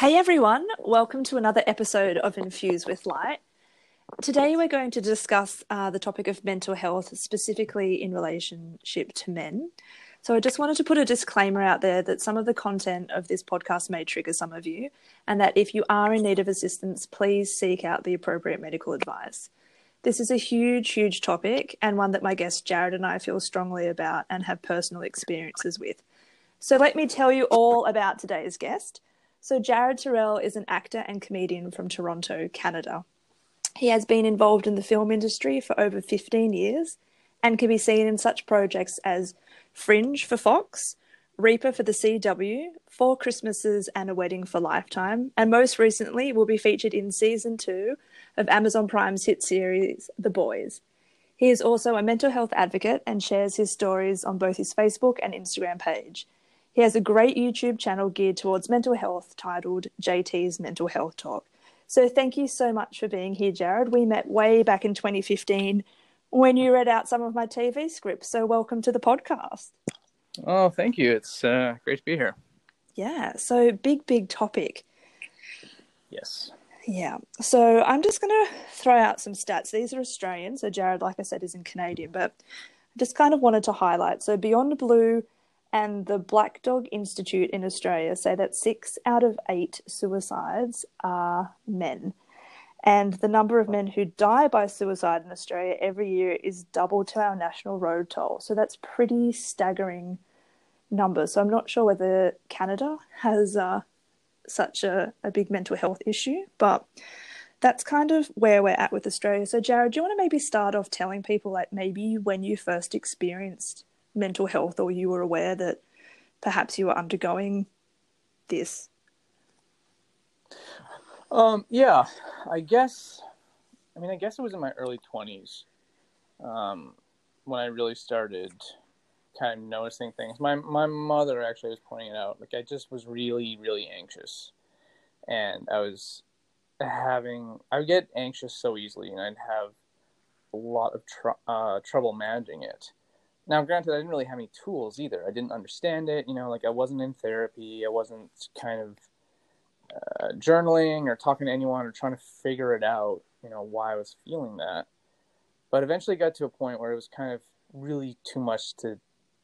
Hey everyone, welcome to another episode of Infuse with Light. Today we're going to discuss uh, the topic of mental health, specifically in relationship to men. So I just wanted to put a disclaimer out there that some of the content of this podcast may trigger some of you, and that if you are in need of assistance, please seek out the appropriate medical advice. This is a huge, huge topic, and one that my guest Jared and I feel strongly about and have personal experiences with. So let me tell you all about today's guest. So, Jared Terrell is an actor and comedian from Toronto, Canada. He has been involved in the film industry for over 15 years and can be seen in such projects as Fringe for Fox, Reaper for the CW, Four Christmases and a Wedding for Lifetime, and most recently will be featured in season two of Amazon Prime's hit series The Boys. He is also a mental health advocate and shares his stories on both his Facebook and Instagram page. He has a great YouTube channel geared towards mental health titled JT's Mental Health Talk. So thank you so much for being here, Jared. We met way back in 2015 when you read out some of my TV scripts. So welcome to the podcast. Oh, thank you. It's uh, great to be here. Yeah. So big, big topic. Yes. Yeah. So I'm just going to throw out some stats. These are Australian. So Jared, like I said, is in Canadian, but I just kind of wanted to highlight. So Beyond Blue and the Black Dog Institute in Australia say that six out of eight suicides are men. And the number of men who die by suicide in Australia every year is double to our national road toll. So that's pretty staggering numbers. So I'm not sure whether Canada has uh, such a, a big mental health issue, but that's kind of where we're at with Australia. So, Jared, do you want to maybe start off telling people, like, maybe when you first experienced mental health or you were aware that perhaps you were undergoing this? Um, yeah, I guess. I mean, I guess it was in my early twenties um, when I really started kind of noticing things. My my mother actually was pointing it out. Like I just was really really anxious, and I was having I would get anxious so easily, and I'd have a lot of tr- uh, trouble managing it. Now, granted, I didn't really have any tools either. I didn't understand it. You know, like I wasn't in therapy. I wasn't kind of uh, journaling or talking to anyone or trying to figure it out, you know, why I was feeling that. But eventually got to a point where it was kind of really too much to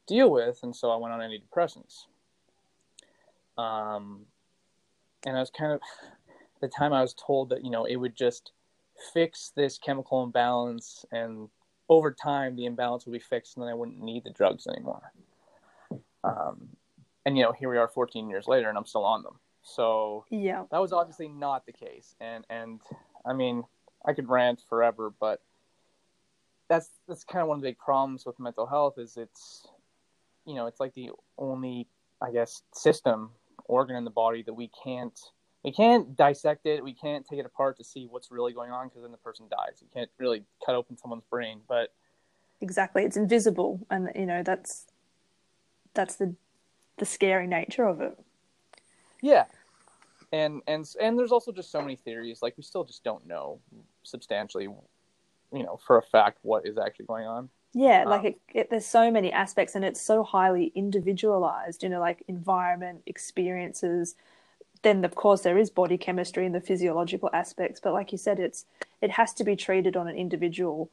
deal with, and so I went on antidepressants. Um, and I was kind of, the time I was told that, you know, it would just fix this chemical imbalance and over time the imbalance would be fixed and then I wouldn't need the drugs anymore. Um, and you know, here we are 14 years later and I'm still on them. So yeah, that was obviously not the case. And and I mean, I could rant forever, but that's that's kind of one of the big problems with mental health is it's you know it's like the only I guess system organ in the body that we can't we can't dissect it. We can't take it apart to see what's really going on because then the person dies. You can't really cut open someone's brain but exactly. It's invisible and you know that's that's the the scary nature of it. Yeah. And and and there's also just so many theories. Like we still just don't know substantially you know for a fact what is actually going on. Yeah um, like it, it, there's so many aspects and it's so highly individualized you know like environment experiences then of course there is body chemistry and the physiological aspects but like you said it's it has to be treated on an individual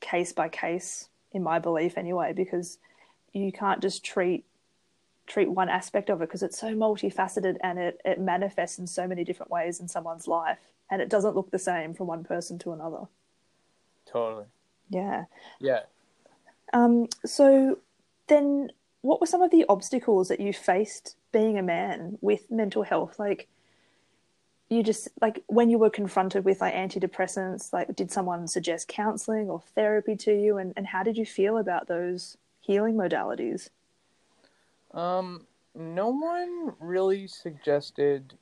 case by case in my belief anyway because you can't just treat treat one aspect of it because it's so multifaceted and it, it manifests in so many different ways in someone's life and it doesn't look the same from one person to another. Totally. Yeah. Yeah. Um, so then what were some of the obstacles that you faced being a man with mental health? Like you just like when you were confronted with like antidepressants, like did someone suggest counseling or therapy to you and, and how did you feel about those healing modalities? Um, no one really suggested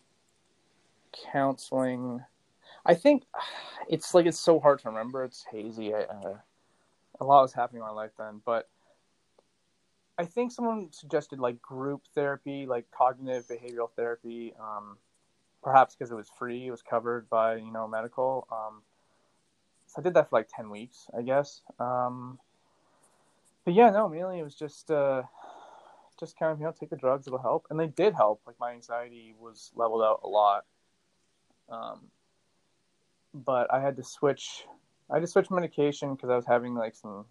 counseling. I think it's like it's so hard to remember. It's hazy. I, uh, a lot was happening in my life then, but I think someone suggested like group therapy, like cognitive behavioral therapy. Um, perhaps because it was free, it was covered by you know medical. Um, so I did that for like ten weeks, I guess. Um, but yeah, no, mainly it was just uh, just kind of you know take the drugs it'll help and they did help like my anxiety was leveled out a lot um but i had to switch i had to switch medication because i was having like some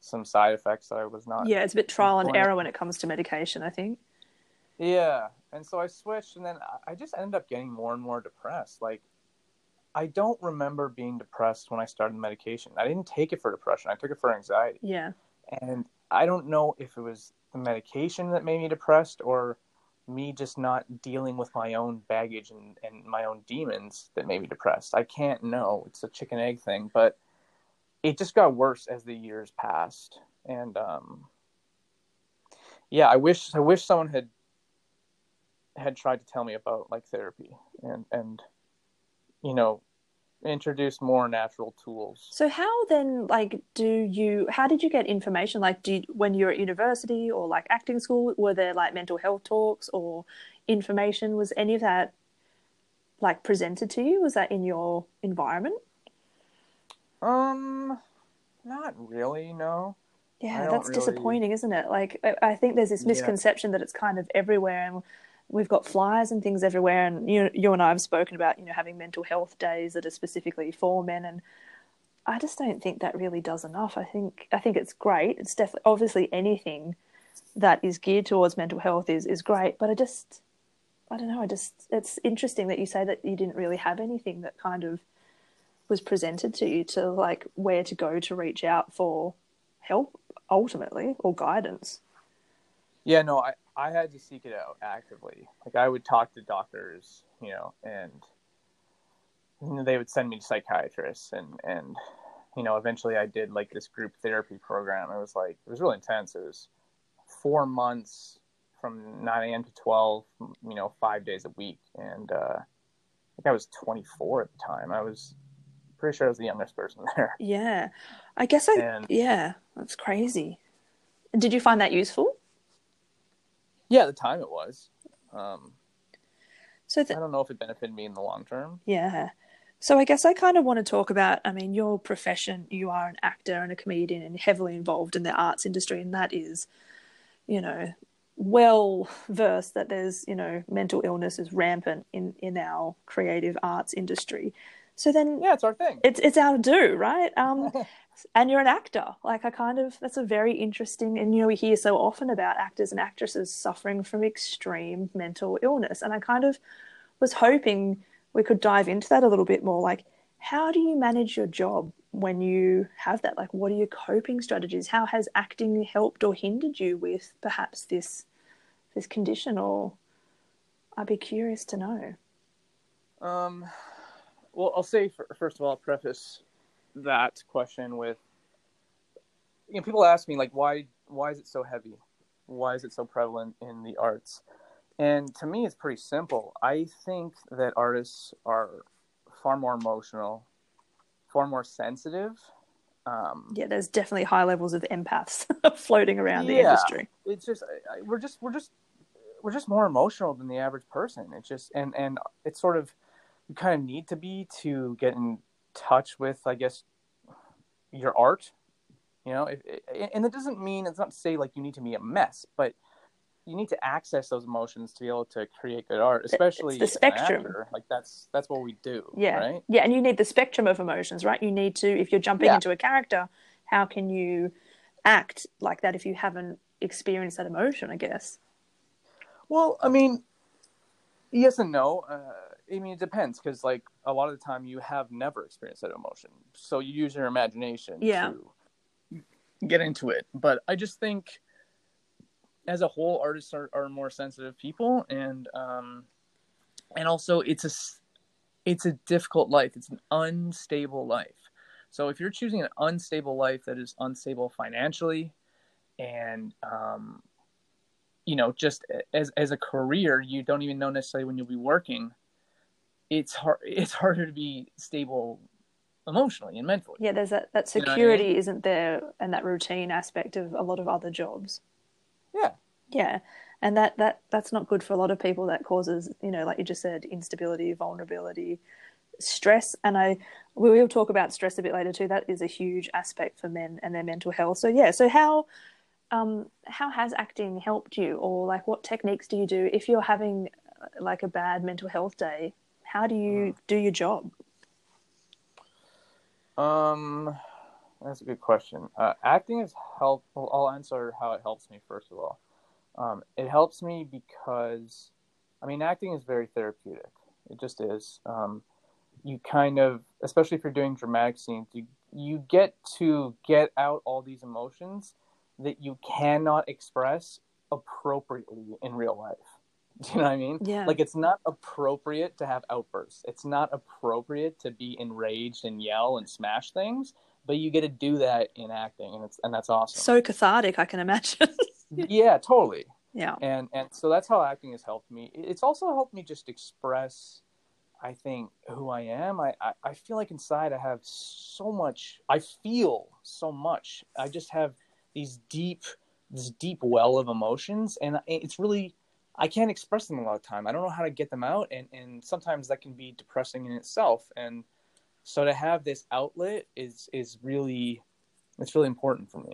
some side effects that i was not Yeah, it's a bit trial and error when it comes to medication, I think. yeah and so i switched and then I- just ended up getting more and more depressed like i don't remember being depressed when i started the medication i didn't take it for depression i took it for anxiety Yeah. and I don't know if it was the medication that made me depressed or me just not dealing with my own baggage and, and my own demons that made me depressed. I can't know. It's a chicken egg thing, but it just got worse as the years passed. And um, yeah, I wish I wish someone had had tried to tell me about like therapy and and you know introduce more natural tools. So how then, like, do you? How did you get information? Like, you, when you were at university or like acting school, were there like mental health talks or information? Was any of that like presented to you? Was that in your environment? Um, not really. No. Yeah, that's really- disappointing, isn't it? Like, I, I think there's this Yeah. misconception that it's kind of everywhere, and we've got flyers and things everywhere. And you, you and I have spoken about, you know, having mental health days that are specifically for men, and I just don't think that really does enough. I think, I think it's great. It's definitely, obviously, anything that is geared towards mental health is is great. But I just, I don't know. I just, it's interesting that you say that you didn't really have anything that kind of was presented to you to like where to go to reach out for help ultimately or guidance. Yeah, no, I I had to seek it out actively. Like I would talk to doctors, you know, and you know, they would send me to psychiatrists, and and you know, eventually I did like this group therapy program. It was like it was really intense. It was four months from 9 a.m. to 12, you know, five days a week, and uh, I think I was 24 at the time. I was pretty sure I was the youngest person there. Yeah. I guess I And- yeah, that's crazy. Did you find that useful? Yeah, at the time it was. Um, So I don't know if it benefited me in the long term. yeah. So I guess I kind of want to talk about I mean your profession, you are an actor and a comedian and heavily involved in the arts industry and that is you know well versed that there's, you know, mental illness is rampant in in our creative arts industry. So then Yeah, it's our thing. it's it's our do, right? Um, and you're an actor. Like I kind of that's a very interesting, and you know we hear so often about actors and actresses suffering from extreme mental illness, and I kind of was hoping we could dive into that a little bit more. Like, how do you manage your job when you have that? Like, what are your coping strategies? How has acting helped or hindered you with perhaps this this condition? Or I'd be curious to know. Um, well, I'll say fir- first of all, I'll preface that question with, you know, people ask me like, why, why is it so heavy? Why is it so prevalent in the arts? And to me, it's pretty simple. I think that artists are far more emotional, far more sensitive. Um, Yeah, there's definitely high levels of empaths floating around the industry. it's just we're just we're just we're just more emotional than the average person. It's just and and it's sort of you kind of need to be to get in touch with I guess your art. You know, if, and it doesn't mean it's not to say like you need to be a mess, but you need to access those emotions to be able to create good art, especially the as an spectrum. actor. Like that's that's what we do. Yeah. Right. Yeah, and you need the spectrum of emotions, right? You need to, if you're jumping Yeah. into a character, how can you act like that if you haven't experienced that emotion, I guess? Well, I mean, yes and no. Uh, I mean, it depends because, like, a lot of the time you have never experienced that emotion, so you use your imagination Yeah. to get into it. But I just think, as a whole, artists are, are more sensitive people, and um, and also it's a it's a difficult life. It's an unstable life. So if you're choosing an unstable life that is unstable financially, and um, you know, just as as a career, you don't even know necessarily when you'll be working. It's hard. It's harder to be stable emotionally and mentally. Yeah, there's that, that You know I security mean? isn't there and that routine aspect of a lot of other jobs. Yeah. Yeah. And that, that that's not good for a lot of people. That causes, you know, like you just said, instability, vulnerability, stress. And I we will talk about stress a bit later too. That is a huge aspect for men and their mental health. So yeah, so how um, how has acting helped you, or like what techniques do you do if you're having like a bad mental health day? How do you mm. do your job? Um, that's a good question. Uh, acting is helped. Well, I'll answer how it helps me first of all. Um, it helps me because, I mean, acting is very therapeutic. It just is. Um, you kind of, especially if you're doing dramatic scenes, you you get to get out all these emotions that you cannot express appropriately in real life. Do you know what I mean? Yeah. Like it's not appropriate to have outbursts. It's not appropriate to be enraged and yell and smash things, but you get to do that in acting and it's and that's awesome. So cathartic, I can imagine. yeah, totally. Yeah. And and so that's how acting has helped me. It's also helped me just express I think who I am. I, I, I feel like inside I have so much I feel so much. I just have these deep this deep well of emotions and it's really i can't express them a lot of time. I don't know how to get them out and and sometimes that can be depressing in itself. And so to have this outlet is is really it's really important for me.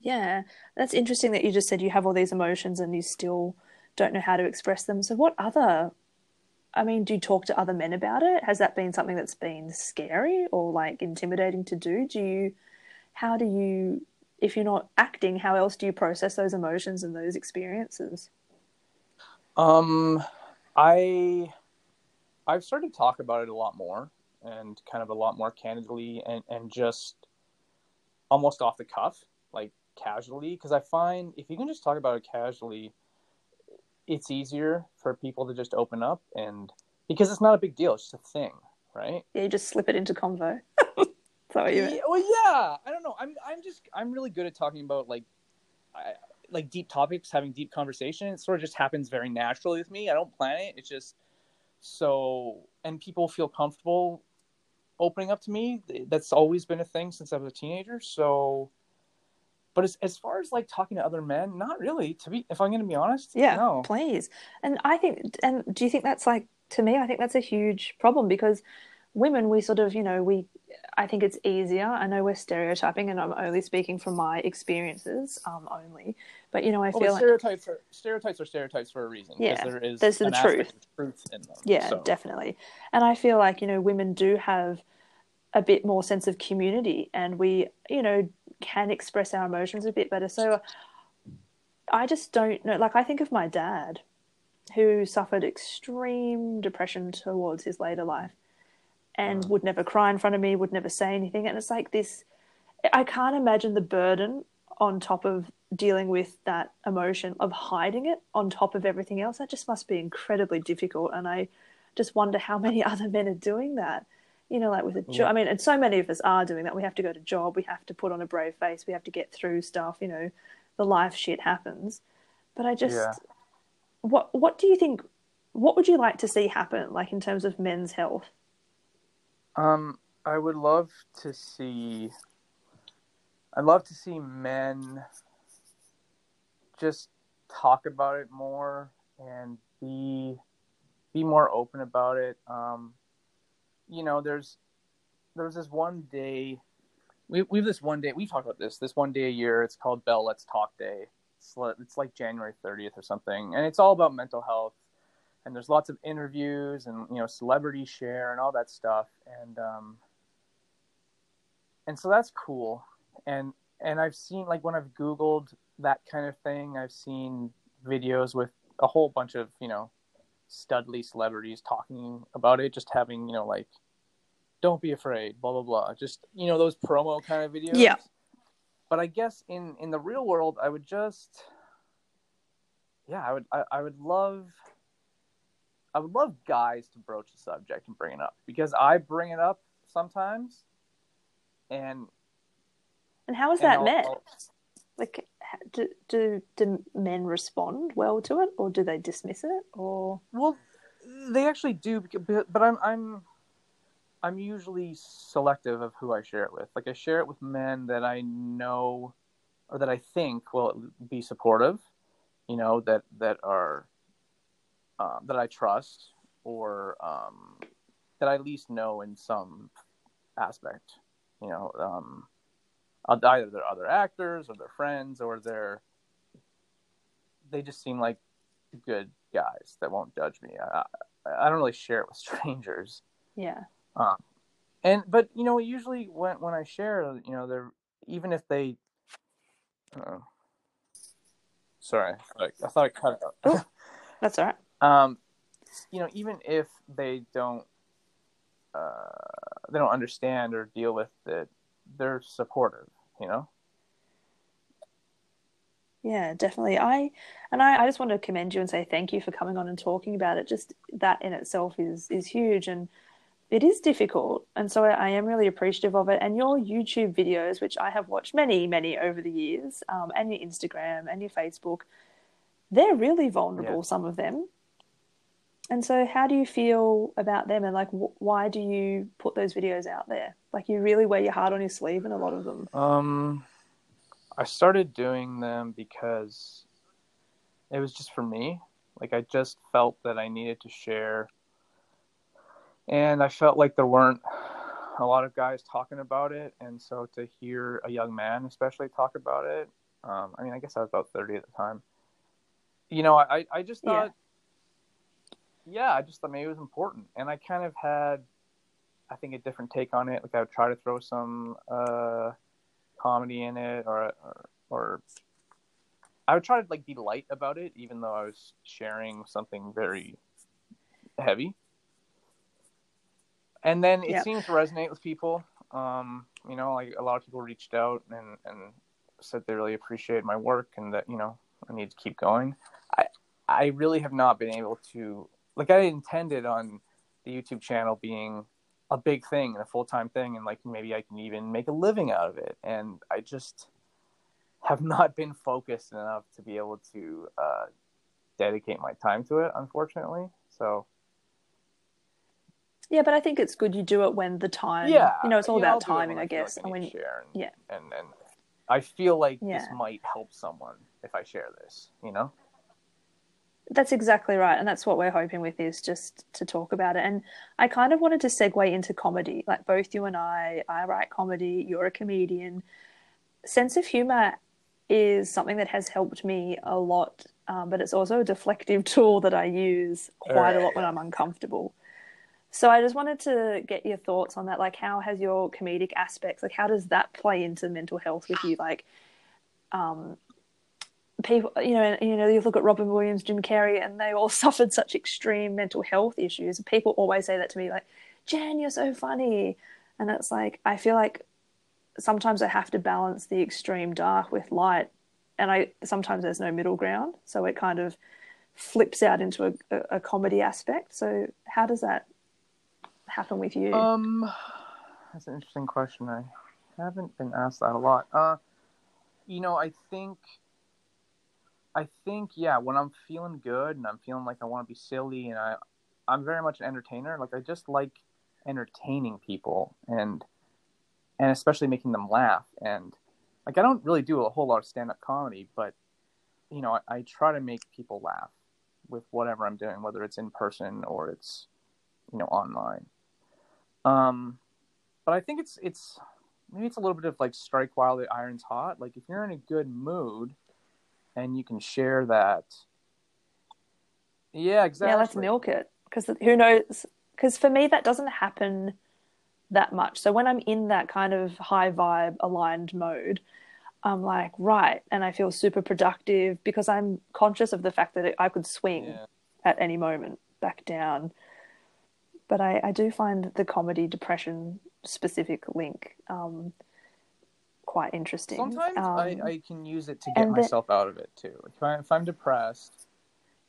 Yeah that's interesting that you just said you have all these emotions and you still don't know how to express them. So what other i mean do you talk to other men about it? Has that been something that's been scary or like intimidating to do? Do you how do you if you're not acting, how else do you process those emotions and those experiences? Um, I I've started to talk about it a lot more and kind of a lot more candidly and and just almost off the cuff, like casually, because I find if you can just talk about it casually, it's easier for people to just open up and because it's not a big deal, it's just a thing, right? Yeah, you just slip it into convo. that what you meant? Yeah, well, yeah. I don't know. I'm I'm just I'm really good at talking about like, I, like deep topics, having deep conversation. It sort of just happens very naturally with me. I don't plan it. It's just so, and people feel comfortable opening up to me. That's always been a thing since I was a teenager. So, but as as far as like talking to other men, not really. To be, if I'm going to be honest, yeah, no. please. And I think, and do you think that's like to me? I think that's a huge problem because women, we sort of, you know, we I think it's easier. I know we're stereotyping, and I'm only speaking from my experiences um, only. But you know, I well, feel stereotypes like, are stereotypes are stereotypes for a reason. Yeah, there is there's the truth. truth in them. Yeah, so. definitely. And I feel like you know, women do have a bit more sense of community, and we, you know, can express our emotions a bit better. So I just don't know. Like I think of my dad, who suffered extreme depression towards his later life and mm. would never cry in front of me, would never say anything. And it's like this I can't imagine the burden on top of dealing with that emotion of hiding it on top of everything else. That just must be incredibly difficult. And I just wonder how many other men are doing that. You know, like with a job. Yeah. I mean, and so many of us are doing that. We have to go to job. We have to put on a brave face. We have to get through stuff. You know, the life shit happens. But I just, yeah. what what do you think? What would you like to see happen, like in terms of men's health? Um, I would love to see. I'd love to see men just talk about it more and be be more open about it. Um, you know, there's there's this one day we we have this one day we talk about this this one day a year. It's called Bell Let's Talk Day. It's, it's like January 30th or something, and it's all about mental health and there's lots of interviews and you know celebrities share and all that stuff and um and so that's cool and and i've seen like when i've googled that kind of thing. I've seen videos with a whole bunch of you know studly celebrities talking about it just having you know like don't be afraid blah blah blah. Just you know those promo kind of videos. Yeah. But i guess in in the real world i would just yeah i would I, I would love I would love guys to broach the subject and bring it up because I bring it up sometimes, and and how is that met? Like, do, do do men respond well to it, or do they dismiss it, or well, they actually do. But I'm I'm I'm usually selective of who I share it with. Like I share it with men that I know or that I think will be supportive. You know that that are um, that I trust or um, that I at least know in some aspect. You know, um, either they're other actors or their friends or they're they just seem like good guys that won't judge me. I, I don't really share it with strangers. Yeah. Um, and but you know, usually when when I share, you know, they're even if they. Uh, sorry, I, I thought I cut it out. That's all right. Um, you know, even if they don't, uh, they don't understand or deal with it, they're supportive. You know. Yeah, definitely. I and I, I just want to commend you and say thank you for coming on and talking about it. Just that in itself is is huge and it is difficult. And so I am really appreciative of it. And your YouTube videos, which I have watched many, many over the years, um, and your Instagram and your Facebook, they're really vulnerable, yeah. some of them. And so, how do you feel about them? And like, wh- why do you put those videos out there? Like, you really wear your heart on your sleeve in a lot of them. Um, I started doing them because it was just for me. Like I just felt that I needed to share, and I felt like there weren't a lot of guys talking about it, and so to hear a young man, especially, talk about it. Um, I mean, I guess I was about thirty at the time. You know, I I just thought, yeah. yeah, I just thought maybe it was important, and I kind of had, I think, a different take on it. Like I would try to throw some. Uh, comedy in it or, or or I would try to like be light about it, even though I was sharing something very heavy. And then it yeah. seemed to resonate with people. Um, you know, like a lot of people reached out and, and said they really appreciate my work and that, you know, I need to keep going. I I really have not been able to like I intended on the YouTube channel being a big thing and a full time thing, and like maybe I can even make a living out of it. And I just have not been focused enough to be able to uh, dedicate my time to it, unfortunately. So. Yeah, but I think it's good you do it when the time. Yeah, you know, it's all yeah, about timing, I guess. Like and when you share, and, yeah, and and I feel like yeah. this might help someone if I share this. You know. That's exactly right. And that's what we're hoping with is just to talk about it. And I kind of wanted to segue into comedy. Like both you and I, I write comedy, you're a comedian. Sense of humor is something that has helped me a lot, um, but it's also a deflective tool that I use quite a lot when I'm uncomfortable. So I just wanted to get your thoughts on that. Like, how has your comedic aspects, like, how does that play into mental health with you? Like, um, people, you know, you know, you look at Robin Williams, Jim Carrey, and they all suffered such extreme mental health issues. People always say that to me, like, "Jen, you're so funny," and it's like I feel like sometimes I have to balance the extreme dark with light, and I sometimes there's no middle ground, so it kind of flips out into a, a, a comedy aspect. So how does that happen with you? Um, that's an interesting question. I haven't been asked that a lot. Uh, you know, I think I think yeah, when I'm feeling good and I'm feeling like I want to be silly and I I'm very much an entertainer. Like I just like entertaining people and and especially making them laugh and like I don't really do a whole lot of stand up comedy, but you know, I, I try to make people laugh with whatever I'm doing, whether it's in person or it's you know online. Um, but I think it's it's maybe it's a little bit of like strike while the iron's hot. Like if you're in a good mood and you can share that. Yeah, exactly. Yeah, let's milk it because who knows? Because for me, that doesn't happen that much. So when I'm in that kind of high vibe aligned mode, I'm like, right. And I feel super productive because I'm conscious of the fact that I could swing yeah. at any moment back down. But I, I do find the comedy depression specific link um, quite interesting. Sometimes um, I, I can use it to get myself the... out of it too. If, I, if I'm depressed,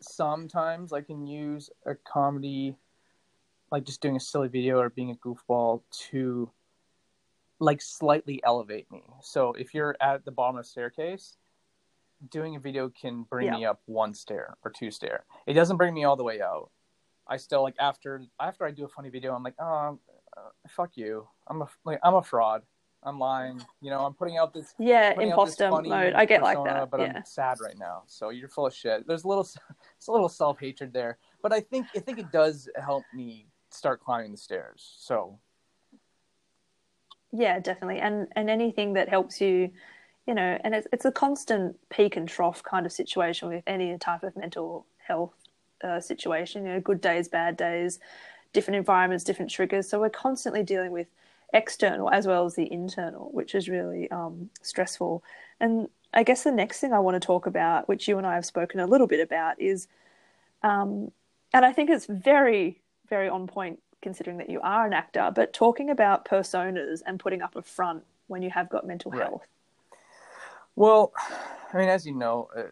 sometimes I can use a comedy, like just doing a silly video or being a goofball to like slightly elevate me. So if you're at the bottom of the staircase, doing a video can bring yeah. me up one stair or two stair. It doesn't bring me all the way out. I still like after after I do a funny video, I'm like, oh, uh, fuck you. I'm a like I'm a fraud. I'm lying. You know, I'm putting out this yeah imposter mode. I get persona, like that, but yeah. I'm sad right now. So you're full of shit. There's a little, it's a little self hatred there, but I think I think it does help me start climbing the stairs. So Yeah, definitely. And and anything that helps you, you know, and it's it's a constant peak and trough kind of situation with any type of mental health uh, situation. You know, good days, bad days, different environments, different triggers. So we're constantly dealing with external as well as the internal, which is really um, stressful. And I guess the next thing I want to talk about, which you and I have spoken a little bit about, is, um, and I think it's very, very on point considering that you are an actor, but talking about personas and putting up a front when you have got mental Right. health. Well, I mean, as you know, uh,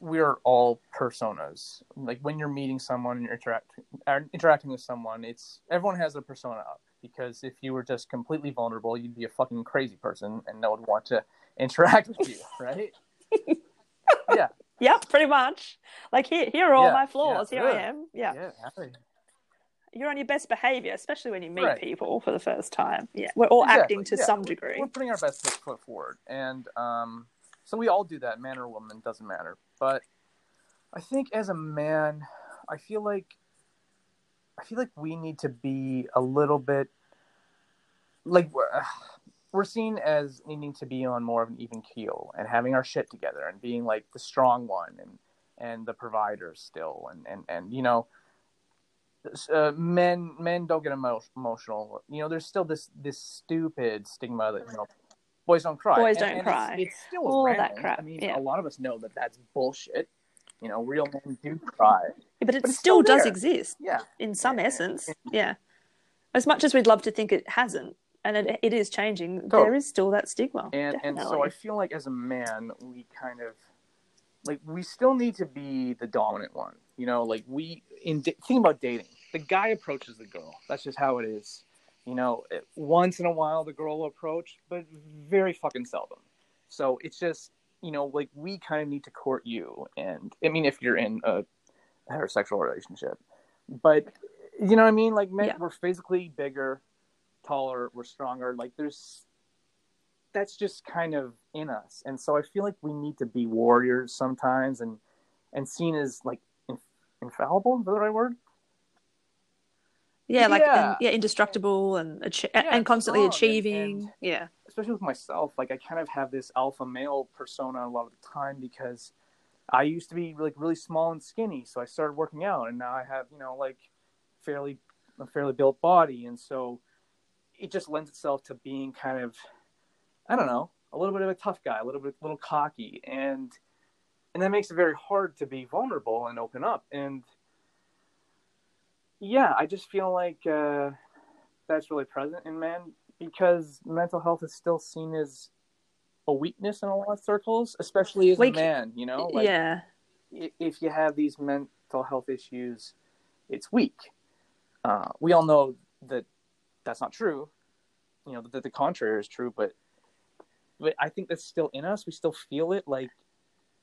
we're all personas. Like when you're meeting someone and you're interact, interacting with someone, it's everyone has a persona up. Because if you were just completely vulnerable, you'd be a fucking crazy person, and no one would want to interact with you, right? yeah, Yep, pretty much. Like here, here are all Yeah, my flaws. yeah, here I am. Yeah. yeah. you're on your best behavior, especially when you meet Right. people for the first time. Yeah, we're all Exactly, acting to yeah. some degree. We're putting our best foot- foot forward, and um, so we all do that, man or woman, doesn't matter. But I think as a man, I feel like I feel like we need to be a little bit like we're, we're seen as needing to be on more of an even keel and having our shit together and being like the strong one and and the provider still and and and you know uh, men men don't get emo- emotional you know there's still this this stupid stigma that you know boys don't cry Boys And- don't and it's- cry. it's, still All that crap, i mean yeah. a lot of us know that that's bullshit you know real men do cry Yeah, but it But still, still does exist yeah in some Yeah. essence. Yeah. As much as we'd love to think it hasn't, and it, it is changing, Totally. there is still that stigma. and and so. I feel like as a man, we kind of like we still need to be the dominant one. You know, like we in da- think about dating. The guy approaches the girl. That's just how it is. You know, once in a while the girl will approach, but very fucking seldom. So it's just you know, like we kind of need to court you. And I mean, if you're in a heterosexual relationship, but you know what I mean? Like men, Yeah. we're physically bigger, taller, we're stronger. Like there's that's just kind of in us and so i feel like we need to be warriors sometimes and and seen as like in, infallible is that the right word yeah, like Yeah. And, yeah, indestructible and achi- Yeah, and constantly and- achieving. and- yeah, especially with myself like i kind of have this alpha male persona a lot of the time because i used to be like really small and skinny so i started working out and now i have you know like fairly a fairly built body and so it just lends itself to being kind of i don't know a little bit of a tough guy a little bit a little cocky and and that makes it very hard to be vulnerable and open up and yeah i just feel like uh that's really present in men because mental health is still seen as a weakness in a lot of circles, especially as We a man. You know, like yeah, if you have these mental health issues, it's weak. Uh, we all know that that's not true. You know that the contrary is true, but but I think that's still in us. We still feel it like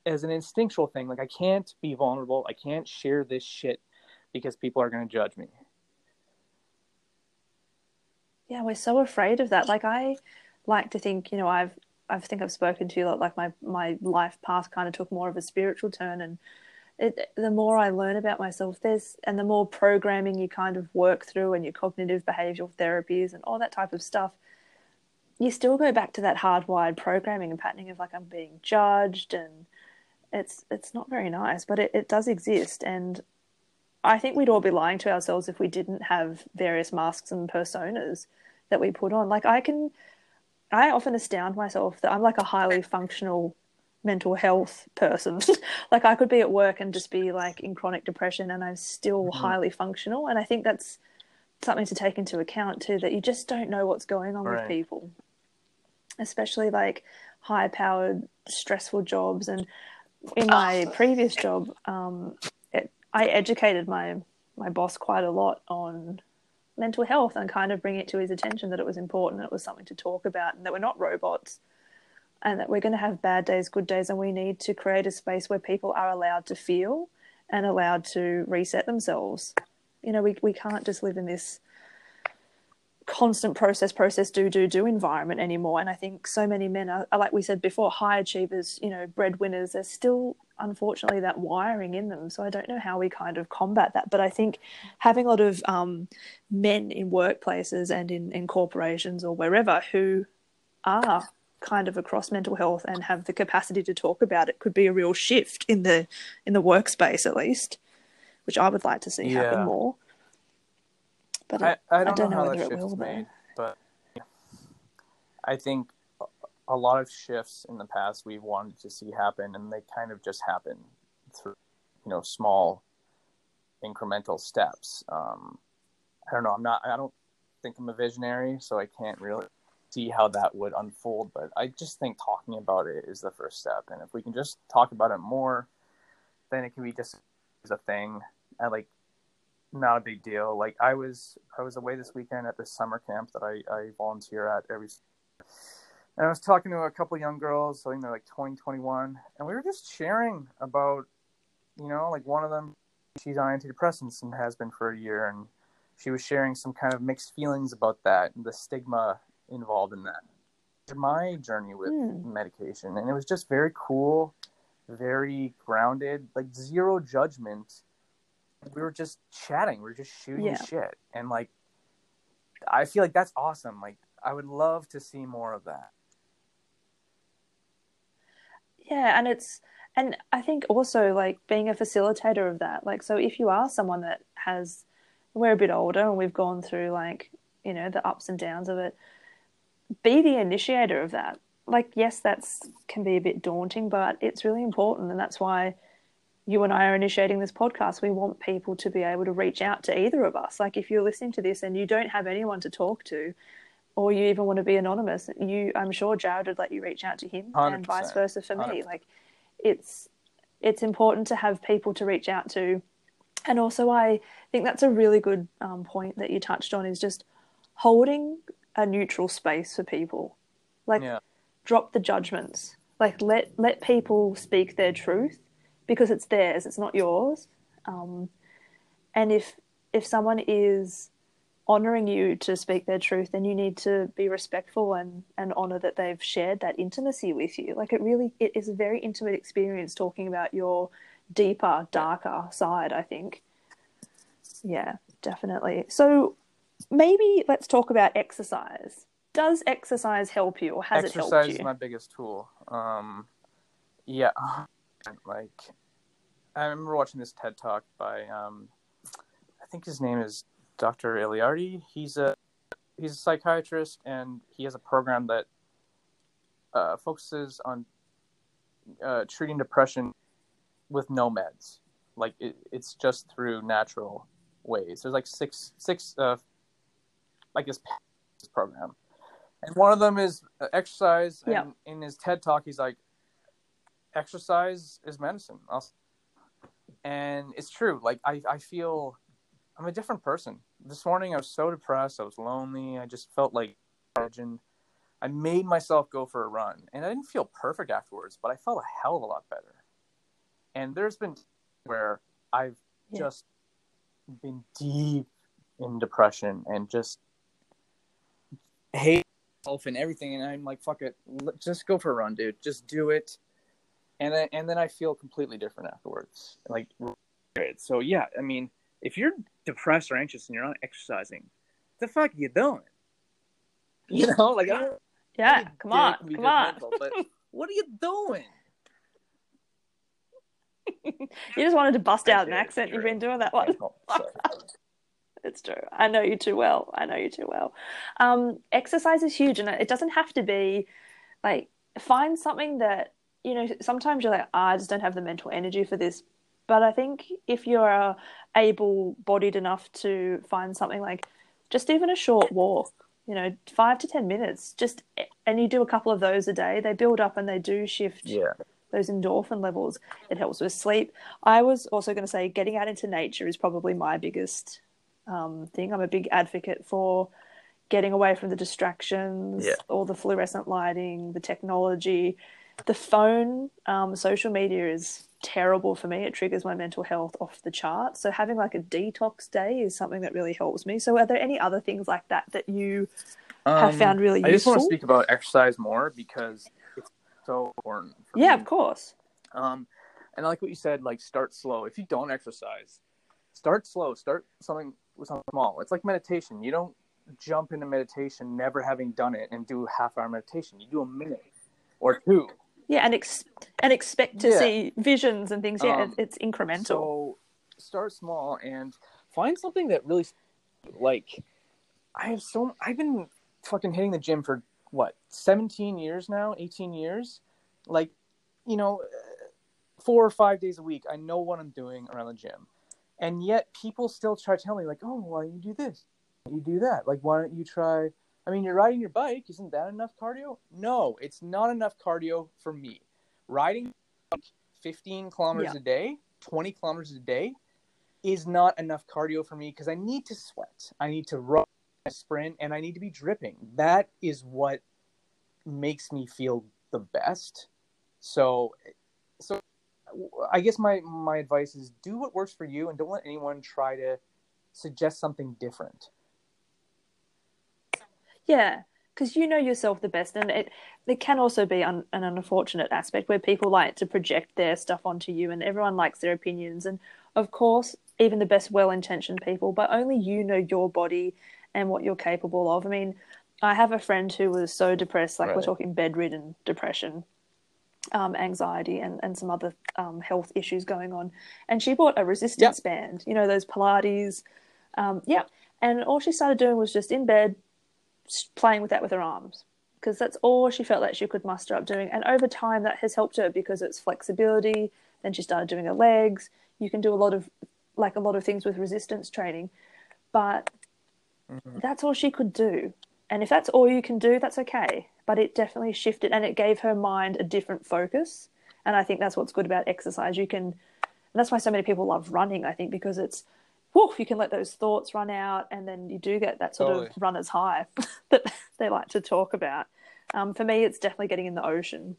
as an instinctual thing. Like I can't be vulnerable. I can't share this shit because people are going to judge me. Yeah, we're so afraid of that. Like I like to think, you know, I've I think I've spoken to you a lot. Like my my life path kind of took more of a spiritual turn, and it, the more I learn about myself, there's and the more programming you kind of work through, and your cognitive behavioral therapies and all that type of stuff, you still go back to that hardwired programming and patterning of like I'm being judged, and it's it's not very nice, but it, it does exist, and I think we'd all be lying to ourselves if we didn't have various masks and personas that we put on. Like I can, I often astound myself that I'm like a highly functional mental health person. like I could be at work and just be like in chronic depression and I'm still Mhm. highly functional. And I think that's something to take into account too, that you just don't know what's going on Right. with people, especially like high powered, stressful jobs. And in my previous job, um, it, I educated my, my boss quite a lot on mental health and kind of bring it to his attention that it was important, it was something to talk about, and that we're not robots, and that we're going to have bad days, good days, and we need to create a space where people are allowed to feel and allowed to reset themselves. You know, we we can't just live in this constant process, process, do, do, do environment anymore. And I think so many men are, are, like we said before, high achievers, you know, breadwinners. There's still, unfortunately, that wiring in them. So I don't know how we kind of combat that. But I think having a lot of um, men in workplaces and in, in corporations or wherever who are kind of across mental health and have the capacity to talk about it could be a real shift in the in the workspace at least, which I would like to see Yeah. happen more. But I, I don't, don't know, know how whether that it shift will, is made, but I think a- lot of shifts in the past we've wanted to see happen, and they kind of just happen through, you know, small incremental steps. Um, I don't know. I'm not. I don't think I'm a visionary, so I can't really see how that would unfold. But I just think talking about it is the first step, and if we can just talk about it more, then it can be just as a thing. I like not a big deal. Like I was I was away this weekend at this summer camp that I, I volunteer at every and I was talking to a couple young girls, I think they're like 20, 21, and we were just sharing about, you know, like one of them, she's on antidepressants and has been for a year, and she was sharing some kind of mixed feelings about that and the stigma involved in that. My journey with Hmm. medication, and it was just very cool, very grounded, like zero judgment. We were just chatting, we were just shooting Yeah. shit, and like, I feel like that's awesome. Like, I would love to see more of that. Yeah, and it's and I think also like being a facilitator of that. Like so if you are someone that has we're a bit older and we've gone through like, you know, the ups and downs of it, be the initiator of that. Like yes, that's can be a bit daunting, but it's really important and that's why you and I are initiating this podcast. We want people to be able to reach out to either of us. Like if you're listening to this and you don't have anyone to talk to, or you even want to be anonymous, you I'm sure Jared would let you reach out to him and vice versa for me. 100%. Like it's it's important to have people to reach out to. And also I think that's a really good um, point that you touched on is just holding a neutral space for people. Like Yeah. drop the judgments. Like let let people speak their truth because it's theirs, it's not yours. Um, and if if someone is honoring you to speak their truth, then you need to be respectful and and honor that they've shared that intimacy with you. Like it really it is a very intimate experience talking about your deeper, darker side. I think. Yeah, definitely. So maybe let's talk about exercise. Does exercise help you, or has it helped you? exercise is my biggest tool. Um, yeah, like I remember watching this TED talk by um, I think his name is Dr. Ilardi. He's a he's a psychiatrist and he has a program that uh, focuses on uh, treating depression with no meds. Like it, it's just through natural ways. There's like six six uh, like this program and one of them is uh, exercise. And Yeah. in his TED talk, he's like, exercise is medicine. And it's true. Like, I, I feel I'm a different person. This morning, I was so depressed. I was lonely. I just felt like, and I made myself go for a run. And I didn't feel perfect afterwards, but I felt a hell of a lot better. And there's been where I've Yeah. just been deep in depression and just hate myself and everything and i'm like fuck it just go for a run dude just do it and then and then i feel completely different afterwards like so yeah i mean if you're depressed or anxious and you're not exercising the fuck you doing you know like I Yeah, come on, come on. but what are you doing You just wanted to bust I out an accent. You've been doing that one. It's true. I know you too well. I know you too well. Um, exercise is huge, and it doesn't have to be like find something that you know. Sometimes you're like, "Ah, I just don't have the mental energy for this. But I think if you're able-bodied enough to find something like just even a short walk, you know, five to ten minutes, just and you do a couple of those a day, they build up and they do shift yeah those endorphin levels. It helps with sleep. I was also going to say getting out into nature is probably my biggest um, thing. I'm a big advocate for getting away from the distractions, Yeah. all the fluorescent lighting, the technology, the phone, um, social media is terrible for me. It triggers my mental health off the chart. So having like a detox day is something that really helps me. So are there any other things like that that you have Um, found really useful? I just want to speak about exercise more because it's so important. For yeah, me. of course. Um, and I like what you said, like start slow. If you don't exercise, start slow. Start something with something small. It's like meditation. You don't jump into meditation never having done it and do a half hour meditation. You do a minute or two. Yeah, and ex- and expect to Yeah. see visions and things. Yeah, Um, it, it's incremental. So start small and find something that really like I have so I've been fucking hitting the gym for what 17 years now 18 years like you know four or five days a week I know what I'm doing around the gym and yet people still try to tell me like oh why don't you do this you do that like why don't you try I mean you're riding your bike isn't that enough cardio no it's not enough cardio for me riding 15 kilometers Yeah. a day 20 kilometers a day is not enough cardio for me because I need to sweat. I need to run, sprint, and I need to be dripping. That is what makes me feel the best. So, so I guess my my advice is do what works for you, and don't let anyone try to suggest something different. Yeah, because you know yourself the best, and it it can also be un, an unfortunate aspect where people like to project their stuff onto you, and everyone likes their opinions, and of course, even the best well-intentioned people, but only you know your body and what you're capable of. I mean, I have a friend who was so depressed, like we're talking bedridden depression, um, anxiety, and and some other um, health issues going on, and she bought a resistance band, you know, those Pilates, um, yeah, and all she started doing was just in bed playing with that with her arms because that's all she felt like she could muster up doing. And over time, that has helped her because it's flexibility. Then she started doing her legs. You can do a lot of like a lot of things with resistance training, but mm-hmm. that's all she could do. And if that's all you can do, that's okay. But it definitely shifted and it gave her mind a different focus. And I think that's what's good about exercise. You can, and that's why so many people love running, I think, because it's, woof, you can let those thoughts run out and then you do get that sort Totally. of runner's high that they like to talk about. Um, for me, it's definitely getting in the ocean.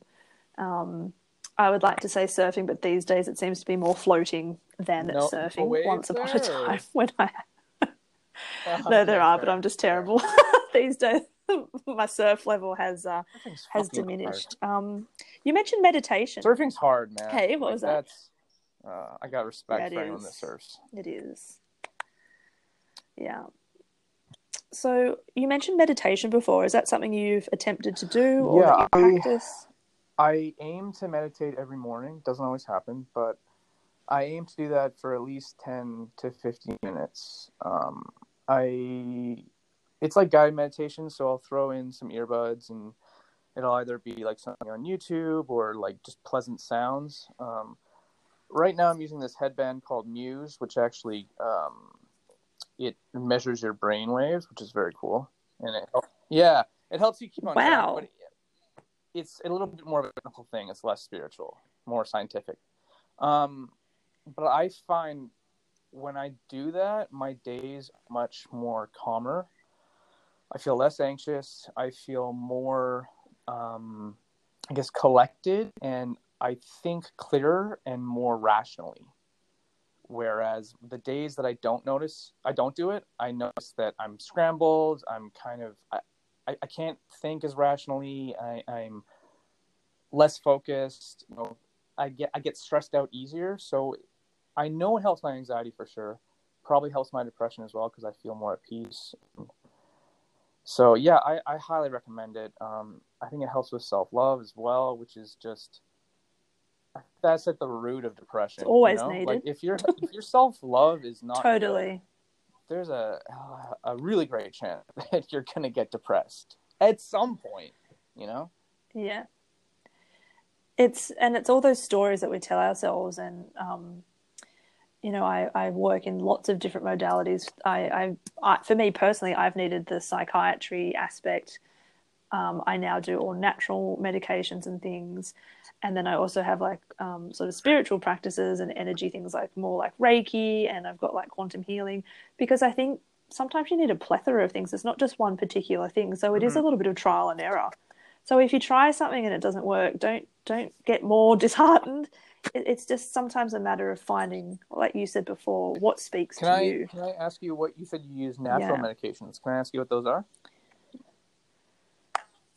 Um, I would like to say surfing, but these days it seems to be more floating than No surfing. Once upon a there, time when I no, there are, but I'm just terrible these days. My surf level has uh, has diminished. Um, you mentioned meditation. Surfing's hard, man. Hey, what was that? That's, uh, I got respect Yeah, for anyone that surfs. It is. Yeah. So you mentioned meditation before. Is that something you've attempted to do or Yeah, I- practice? I aim to meditate every morning. Doesn't always happen, but I aim to do that for at least ten to fifteen minutes. Um, I it's like guided meditation, so I'll throw in some earbuds, and it'll either be like something on YouTube or like just pleasant sounds. Um, right now, I'm using this headband called Muse, which actually um, it measures your brain waves, which is very cool. And it, yeah, it helps you keep on track, Wow. but it's a little bit more of a technical thing. It's less spiritual, more scientific. Um, but I find when I do that, my days much more calmer. I feel less anxious. I feel more, um, I guess, collected, and I think clearer and more rationally. Whereas the days that I don't notice, I don't do it. I notice that I'm scrambled. I'm kind of, I, I, I can't think as rationally. I, I'm less focused. You know, I get I get stressed out easier. So I know it helps my anxiety for sure. Probably helps my depression as well because I feel more at peace. So yeah, I, I highly recommend it. Um, I think it helps with self love as well, which is just that's at the root of depression. It's always you know? needed. Like if your if your self love is not good, Totally. there's a a really great chance that you're gonna get depressed at some point. You know. Yeah. It's and it's all those stories that we tell ourselves, and um, you know, I, I work in lots of different modalities. I, I, I for me personally, I've needed the psychiatry aspect. Um, I now do all natural medications and things, and then I also have like um, sort of spiritual practices and energy things like more like Reiki, and I've got like quantum healing because I think sometimes you need a plethora of things. It's not just one particular thing, so it is a Mhm. little bit of trial and error. So if you try something and it doesn't work, don't don't get more disheartened. it, it's just sometimes a matter of finding, like you said before, what speaks Can to I you. can I ask you what you said you use natural Yeah. medications? Can I ask you what those are?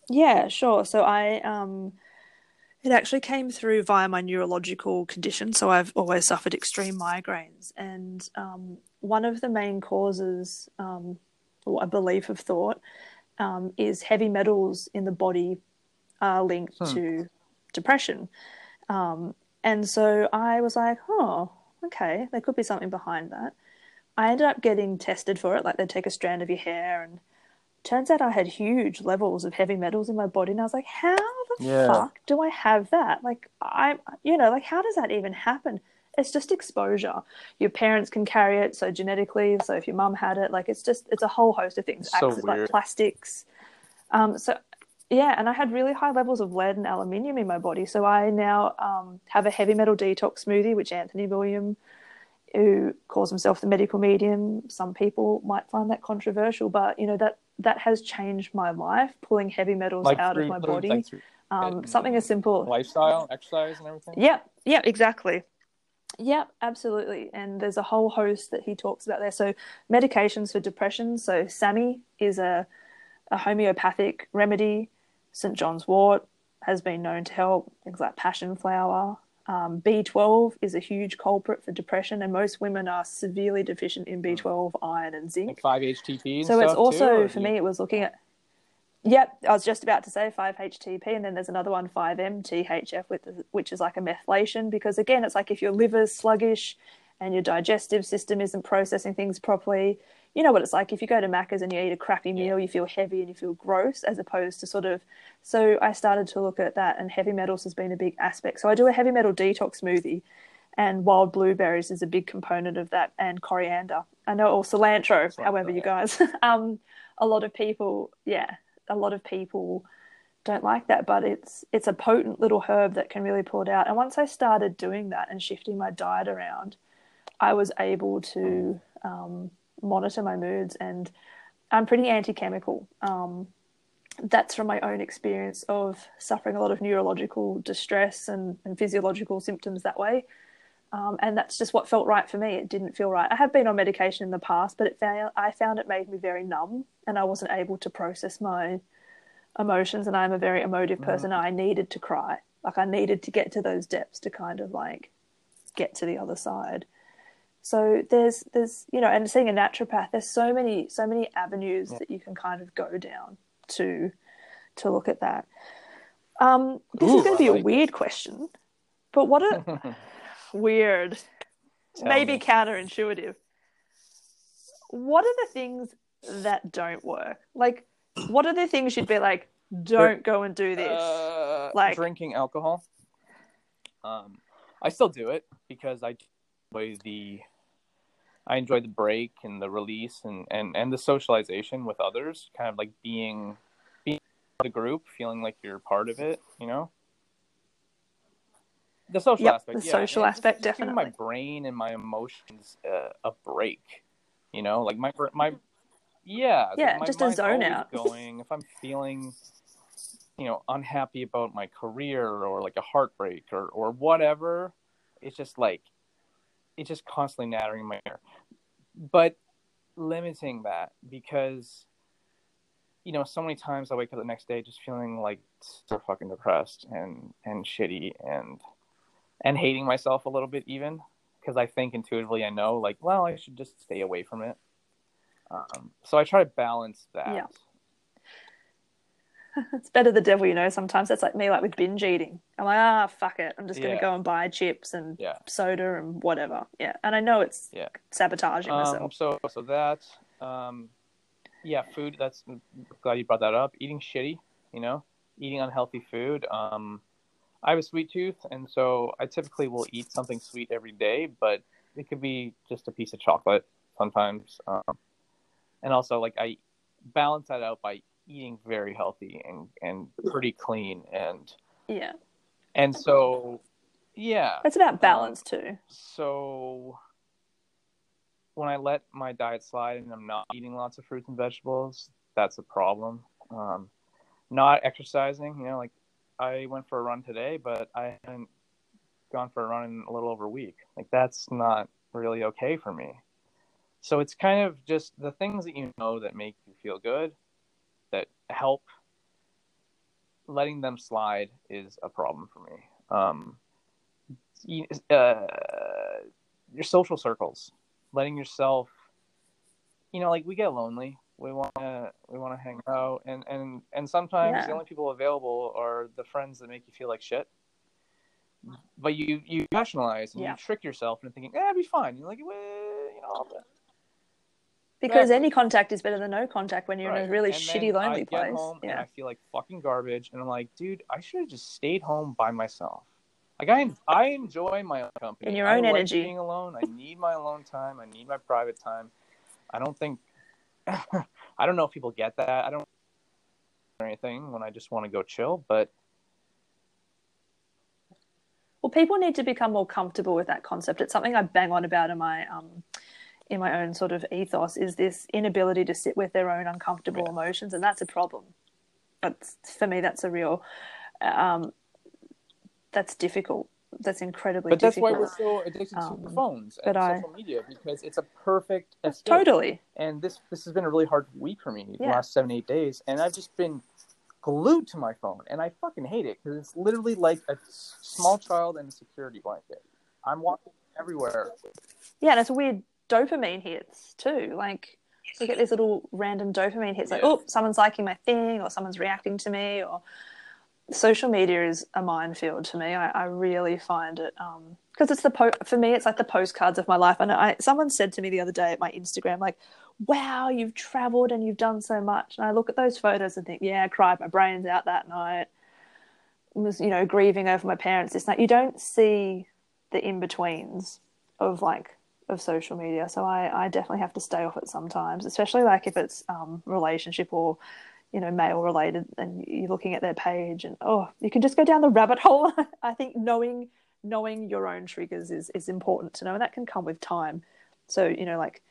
Yeah, sure. So I um it actually came through via my neurological condition. So I've always suffered extreme migraines and um one of the main causes um or a belief of thought um is heavy metals in the body are linked Hmm. to depression. Um and so I was like, "Oh, okay, there could be something behind that." I ended up getting tested for it, like they'd take a strand of your hair and turns out I had huge levels of heavy metals in my body, and I was like, how the Yeah. fuck do I have that? Like, I, you know, like, how does that even happen? It's just exposure. Your parents can carry it, so genetically. So if your mum had it, like, it's just, it's a whole host of things. So Acts like plastics. Um, so yeah, and I had really high levels of lead and aluminium in my body. So I now um, have a heavy metal detox smoothie, which Anthony William who calls himself the medical medium. Some people might find that controversial, but you know that that has changed my life. Pulling heavy metals Like out through, of my body, like um, something as simple. lifestyle, exercise, and everything. Yeah, yeah, exactly. Yeah, absolutely. And there's a whole host that he talks about there. So medications for depression. So SAMe is a, a homeopathic remedy. St John's wort has been known to help. Things like passion flower. Um, B12 is a huge culprit for depression, and most women are severely deficient in B12, iron, and zinc. Like five HTP. And So it's also too, for you- me. It was looking at. Yep, I was just about to say 5-HTP, and then there's another one 5-MTHF, which which is like a methylation. Because again, it's like if your liver's sluggish and your digestive system isn't processing things properly, you know what it's like. If you go to Macca's and you eat a crappy meal, you feel heavy and you feel gross, as opposed to sort of. So I started to look at that, and heavy metals has been a big aspect. So I do a heavy metal detox smoothie, and wild blueberries is a big component of that, and coriander. I know, or cilantro. However, you guys. um, a lot of people, yeah, a lot of people don't like that, but it's it's a potent little herb that can really pull it out. And once I started doing that and shifting my diet around, I was able to um, monitor my moods, and I'm pretty anti-chemical. Um, that's from my own experience of suffering a lot of neurological distress and, and physiological symptoms that way. Um, and that's just what felt right for me. It didn't feel right. I have been on medication in the past, but it found, I found it made me very numb, and I wasn't able to process my emotions. And I'm a very emotive person. I needed to cry, like I needed to get to those depths to kind of like get to the other side. So there's there's you know, and seeing a naturopath, there's so many so many avenues that you can kind of go down to to look at that. Um, this Ooh, is going to be a weird question, but what a weird, Tell maybe me. counterintuitive. What are the things that don't work? Like, what are the things you'd be like, don't go and do this? Uh, Like- drinking alcohol. Um, I still do it because I enjoy the I enjoy the break and the release and, and, and the socialization with others, kind of like being being the group, feeling like you're part of it, you know. The social Yep, aspect, the yeah, social just- aspect, just my brain and my emotions uh, a break, you know, like my my yeah Yeah, my just a zone out. going if I'm feeling you know unhappy about my career or like a heartbreak or or whatever it's just like it's just constantly nattering in my ear. But limiting that because you know so many times i wake up the next day just feeling like so fucking depressed and and shitty and and hating myself a little bit even because i think intuitively i know like well i should just stay away from it. Um, so i try to balance that. Yeah. It's better the devil you know sometimes. That's like me, like with binge eating. I'm like, ah, fuck it. I'm just going to Yeah. go and buy chips and Yeah. soda and whatever. Yeah. And I know it's Yeah. sabotaging Um, myself. so so that um, yeah, food. That's glad you brought that up. Eating shitty, you know, eating unhealthy food. Um, I have a sweet tooth, and so I typically will eat something sweet every day, but it could be just a piece of chocolate sometimes. Um, and also, like I balance that out by eating very healthy and and pretty clean, and Yeah. and so yeah, It's about balance too. so when I let my diet slide and I'm not eating lots of fruits and vegetables, that's a problem. Um, not exercising, you know, like I went for a run today, but I haven't gone for a run in a little over a week. Like that's not really okay for me. So it's kind of just the things that you know that make you feel good, that help. Letting them slide is a problem for me. Um, uh, your social circles, letting yourself, you know, like we get lonely. We want to we want to hang out, and and and sometimes Yeah. the only people available are the friends that make you feel like shit. But you you rationalize and Yeah. you trick yourself into thinking, "Eh, it'll be fine." You're like, well, you know, Because Yeah. any contact is better than no contact when you're in a really And shitty, then I lonely get place. home and Yeah. I feel like fucking garbage, and I'm like, dude, I should have just stayed home by myself. Like I, I enjoy my own company. In your own I own like energy. being alone. I need my alone time. I need my private time. I don't think, I don't know if people get that. I don't or anything when I just want to go chill, but Well, people need to become more comfortable with that concept. It's something I bang on about in my um, in my own sort of ethos. Is this inability to sit with their own uncomfortable Yeah. emotions, and that's a problem. That's for me. That's a real. Um, that's difficult. That's incredibly difficult. but that's difficult. why we're so addicted to Um, the phones and I- social media because it's a perfect escape. Totally. and this this has been a really hard week for me the last seven eight days and i've just been glued to my phone and i fucking hate it because it's literally like a small child in a security blanket i'm walking everywhere Yeah, and it's weird dopamine hits too. Like you get these little random dopamine hits, like Yeah. oh, someone's liking my thing, or someone's reacting to me, or social media is a minefield to me. I, I really find it um, because it's the po- for me, it's like the postcards of my life. And I, someone said to me the other day at my Instagram, like, "Wow, you've travelled and you've done so much." And I look at those photos and think, "Yeah, I cried my brains out that night." Was you know grieving over my parents this night. You don't see the in betweens of like of social media. So I, I definitely have to stay off it sometimes, especially like if it's um, relationship or you know male related, and you're looking at their page, and oh, you can just go down the rabbit hole. I think knowing knowing your own triggers is is important to know, and that can come with time. So you know, like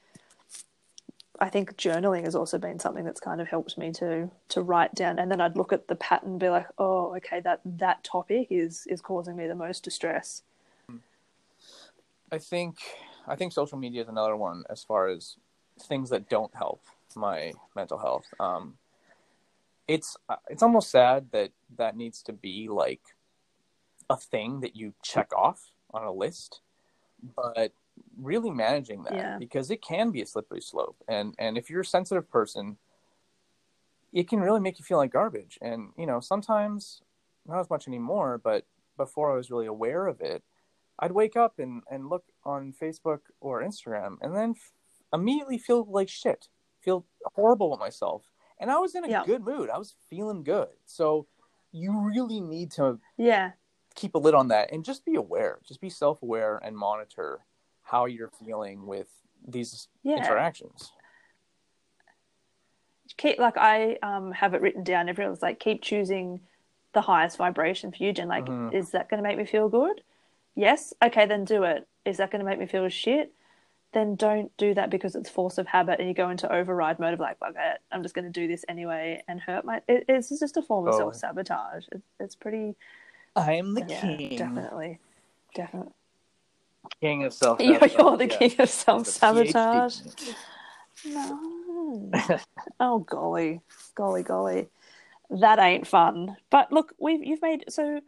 I think journaling has also been something that's kind of helped me to to write down, and then I'd look at the pattern, and be like, oh, okay, that that topic is is causing me the most distress. i think i think social media is another one as far as things that don't help my mental health. Um it's uh, it's almost sad that that needs to be like a thing that you check off on a list but really managing that Yeah. because it can be a slippery slope. And and if you're a sensitive person it can really make you feel like garbage. And you know sometimes not as much anymore but before i was really aware of it i'd wake up and and look on facebook or instagram and then f- immediately feel like shit feel horrible with myself and i was in a Yeah. good mood i was feeling good so you really need to Yeah, keep a lid on that and just be aware just be self-aware and monitor how you're feeling with these yeah. interactions keep like I um have it written down. Everyone's like keep choosing the highest vibration for you, Jen. Like, Mhm. is that going to make me feel good? Yes. Okay, then do it. Is that going to make me feel shit? Then don't do that because it's force of habit, and you go into override mode of like, fuck it, I'm just going to do this anyway and hurt my. It, it's just a form of Oh. self sabotage. It, it's pretty. i am the yeah, king definitely, definitely. king of self You're, you're the king of self sabotage. No. oh golly, golly, golly, that ain't fun. But look, we've you've made so.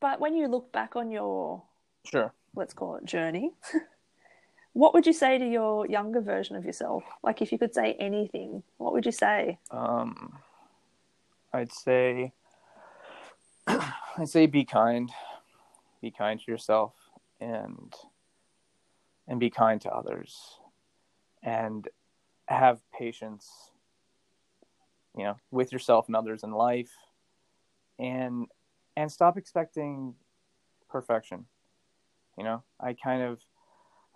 But when you look back on your sure let's call it journey, what would you say to your younger version of yourself? Like, if you could say anything, what would you say? um i'd say i'd say be kind be kind to yourself and and be kind to others and have patience you know with yourself and others in life and and stop expecting perfection. You know i kind of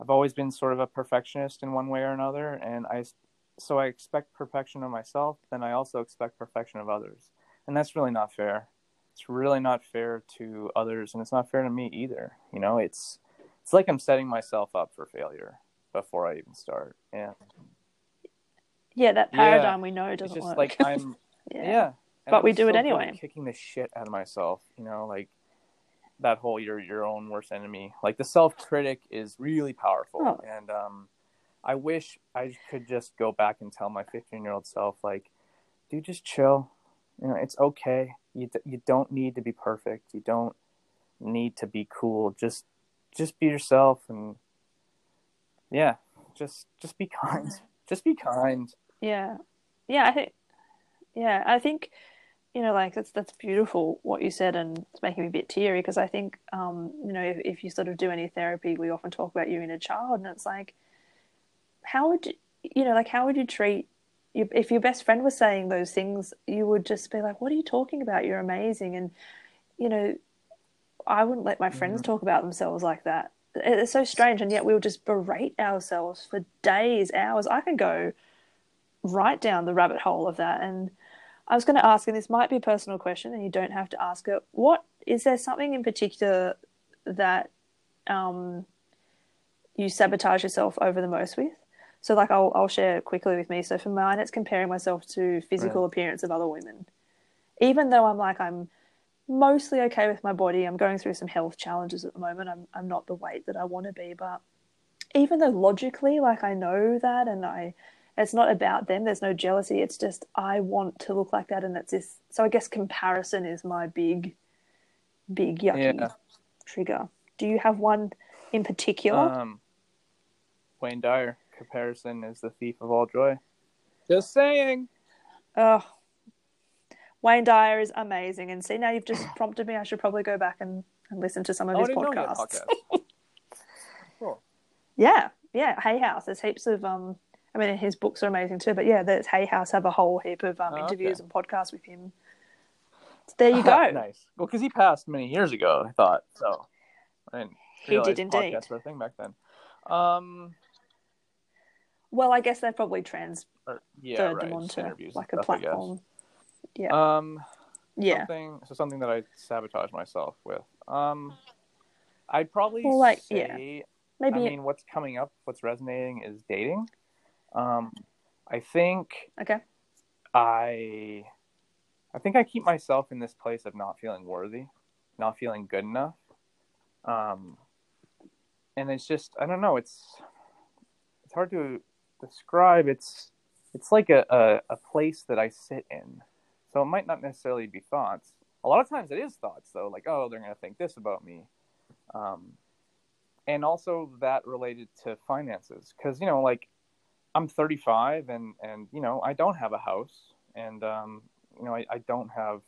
i've always been sort of a perfectionist in one way or another and i so i expect perfection of myself then i also expect perfection of others. And that's really not fair. It's really not fair to others and it's not fair to me either. You know it's it's like i'm setting myself up for failure before i even start and Yeah, that Yeah, paradigm we know doesn't just work. like i'm yeah. yeah, But we do it so anyway. kicking the shit out of myself you know like that whole you're your own worst enemy. Like the self critic is really powerful, Oh. and um, I wish I could just go back and tell my 15 year old self, like, dude, just chill. You know, it's okay. You d- you don't need to be perfect. You don't need to be cool. Just just be yourself, and yeah, just just be kind. Just be kind. Yeah, yeah. I think, yeah, I think, you know, like that's that's beautiful what you said, and it's making me a bit teary because I think, um, you know, if, if you sort of do any therapy, we often talk about your inner child, and it's like, how would you, you know, like how would you treat you if your best friend was saying those things? You would just be like, "What are you talking about? You're amazing," and you know, I wouldn't let my friends talk about themselves like that. It's so strange, and yet we'll just berate ourselves for days, hours. I can go right down the rabbit hole of that. And I was going to ask, and this might be a personal question, and you don't have to ask it. What is there something in particular that um, you sabotage yourself over the most with? So, like, I'll I'll share quickly with me. So, for mine, it's comparing myself to physical Right. appearance of other women. Even though I'm like I'm mostly okay with my body, I'm going through some health challenges at the moment. I'm I'm not the weight that I want to be, but even though logically, like I know that, and I it's not about them. There's no jealousy. It's just I want to look like that, and it's this. So I guess comparison is my big, big yucky Yeah. trigger. Do you have one in particular? Um, Wayne Dyer comparison is the thief of all joy. Just saying. oh, Wayne Dyer is amazing. And see, now you've just prompted me. I should probably go back and, and listen to some of I his didn't know he had a podcasts. podcast. Yeah, yeah. Hay House. There's heaps of um. I mean, his books are amazing too. But yeah, there's Hay House have a whole heap of um, Oh, interviews okay. and podcasts with him. So there you go. nice. Well, because he passed many years ago, I thought so. I He did indeed. podcasts were a thing back then. Um, Well, I guess they've probably transferred or, yeah, right. them onto interviews like a stuff, I platform. Yeah, Um, yeah. something so something that I sabotage myself with. Um, I'd probably Well, like, say. Maybe I mean, what's coming up, what's resonating is dating. Um, I think okay. I, I think I keep myself in this place of not feeling worthy, not feeling good enough. Um, and it's just I don't know. It's it's hard to describe. It's it's like a, a, a place that I sit in. So it might not necessarily be thoughts. A lot of times it is thoughts though, like oh they're gonna think this about me. Um, and also that related to finances because you know like i'm 35 and and you know i don't have a house and um you know i, I don't have